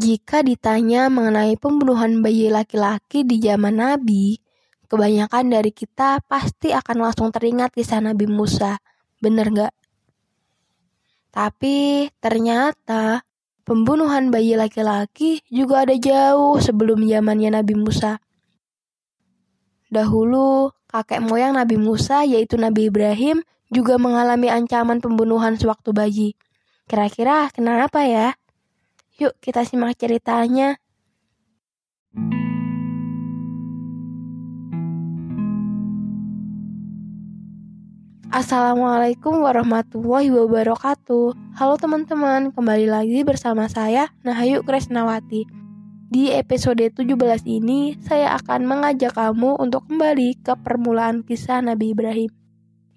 Jika ditanya mengenai pembunuhan bayi laki-laki di zaman Nabi, kebanyakan dari kita pasti akan langsung teringat kisah Nabi Musa. Bener nggak? Tapi ternyata pembunuhan bayi laki-laki juga ada jauh sebelum zamannya Nabi Musa. Dahulu, kakek moyang Nabi Musa yaitu Nabi Ibrahim juga mengalami ancaman pembunuhan sewaktu bayi. Kira-kira kenapa ya? Yuk kita simak ceritanya. Assalamualaikum warahmatullahi wabarakatuh. Halo teman-teman, kembali lagi bersama saya Nahayu Kresnawati. Di episode 17 ini, saya akan mengajak kamu untuk kembali ke permulaan kisah Nabi Ibrahim.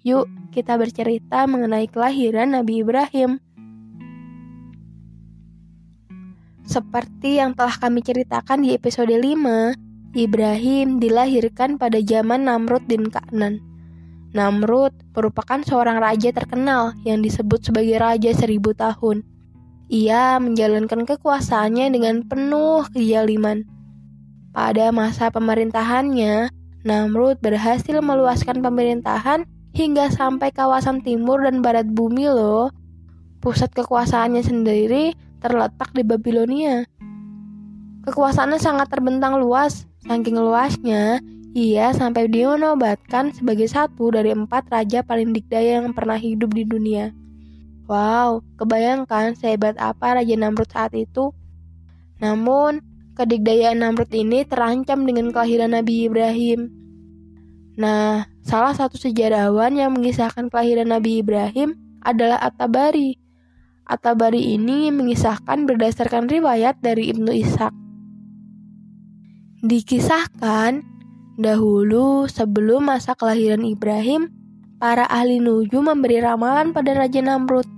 Yuk, kita bercerita mengenai kelahiran Nabi Ibrahim. Seperti yang telah kami ceritakan di episode 5, Ibrahim dilahirkan pada zaman Namrud bin Ka'nan Namrud merupakan seorang raja terkenal yang disebut sebagai Raja Seribu Tahun. Ia menjalankan kekuasaannya dengan penuh kezaliman. Pada masa pemerintahannya, Namrud berhasil meluaskan pemerintahan hingga sampai kawasan timur dan barat bumi loh. Pusat kekuasaannya sendiri terletak di Babilonia. Kekuasaannya sangat terbentang luas, saking luasnya ia sampai dinobatkan sebagai satu dari empat raja paling dikdaya yang pernah hidup di dunia. Wow, kebayangkan sehebat apa Raja Namrud saat itu? Namun, kedikdayaan Namrud ini terancam dengan kelahiran Nabi Ibrahim. Nah, salah satu sejarawan yang mengisahkan kelahiran Nabi Ibrahim adalah At-Tabari. At-Tabari ini mengisahkan berdasarkan riwayat dari Ibnu Ishaq. Dikisahkan, Dahulu, sebelum masa kelahiran Ibrahim, para ahli nuju memberi ramalan pada Raja Namrud.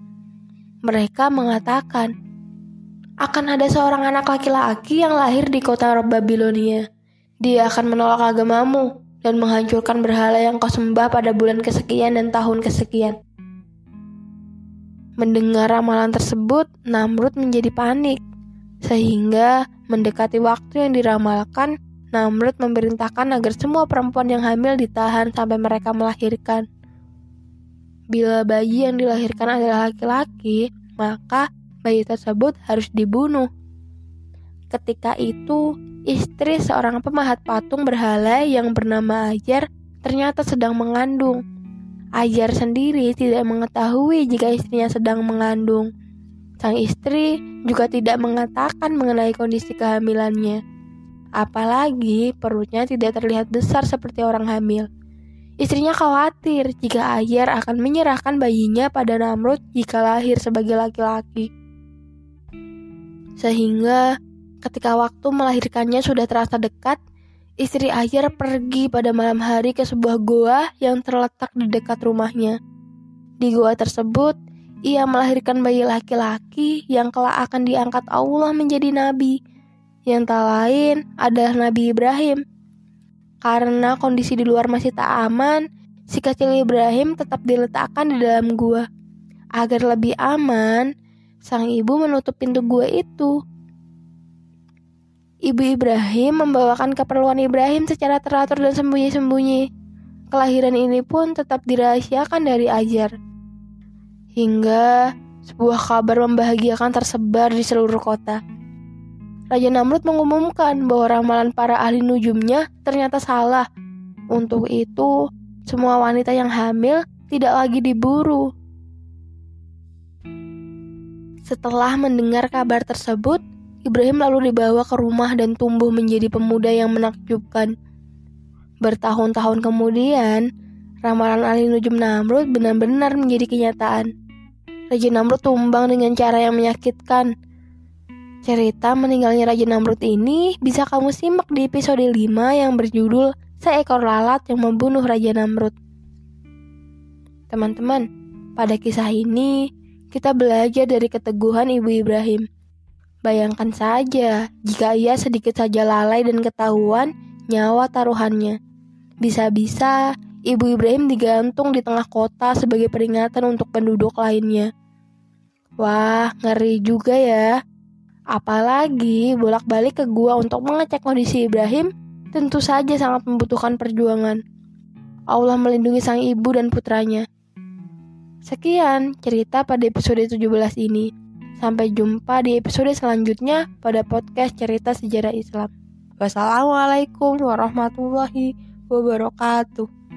Mereka mengatakan, akan ada seorang anak laki-laki yang lahir di kota Babilonia. Dia akan menolak agamamu dan menghancurkan berhala yang kau sembah pada bulan kesekian dan tahun kesekian. Mendengar ramalan tersebut, Namrud menjadi panik, sehingga mendekati waktu yang diramalkan, Namrud memerintahkan agar semua perempuan yang hamil ditahan sampai mereka melahirkan. Bila bayi yang dilahirkan adalah laki-laki, maka bayi tersebut harus dibunuh. Ketika itu, istri seorang pemahat patung berhala yang bernama Ajar ternyata sedang mengandung. Ajar sendiri tidak mengetahui jika istrinya sedang mengandung. Sang istri juga tidak mengatakan mengenai kondisi kehamilannya. Apalagi perutnya tidak terlihat besar seperti orang hamil. Istrinya khawatir jika Ayer akan menyerahkan bayinya pada Namrud jika lahir sebagai laki-laki. Sehingga ketika waktu melahirkannya sudah terasa dekat, istri Ayer pergi pada malam hari ke sebuah goa yang terletak di dekat rumahnya. Di goa tersebut, ia melahirkan bayi laki-laki yang kelak akan diangkat Allah menjadi nabi yang tak lain adalah Nabi Ibrahim. Karena kondisi di luar masih tak aman, si kecil Ibrahim tetap diletakkan di dalam gua. Agar lebih aman, sang ibu menutup pintu gua itu. Ibu Ibrahim membawakan keperluan Ibrahim secara teratur dan sembunyi-sembunyi. Kelahiran ini pun tetap dirahasiakan dari Ajar. Hingga sebuah kabar membahagiakan tersebar di seluruh kota. Raja Namrud mengumumkan bahwa ramalan para ahli nujumnya ternyata salah. Untuk itu, semua wanita yang hamil tidak lagi diburu. Setelah mendengar kabar tersebut, Ibrahim lalu dibawa ke rumah dan tumbuh menjadi pemuda yang menakjubkan. Bertahun-tahun kemudian, ramalan ahli nujum Namrud benar-benar menjadi kenyataan. Raja Namrud tumbang dengan cara yang menyakitkan Cerita meninggalnya Raja Namrud ini bisa kamu simak di episode 5 yang berjudul Seekor Lalat yang Membunuh Raja Namrud. Teman-teman, pada kisah ini kita belajar dari keteguhan Ibu Ibrahim. Bayangkan saja jika ia sedikit saja lalai dan ketahuan nyawa taruhannya. Bisa-bisa Ibu Ibrahim digantung di tengah kota sebagai peringatan untuk penduduk lainnya. Wah, ngeri juga ya. Apalagi bolak-balik ke gua untuk mengecek kondisi Ibrahim tentu saja sangat membutuhkan perjuangan. Allah melindungi sang ibu dan putranya. Sekian cerita pada episode 17 ini. Sampai jumpa di episode selanjutnya pada podcast cerita sejarah Islam. Wassalamualaikum warahmatullahi wabarakatuh.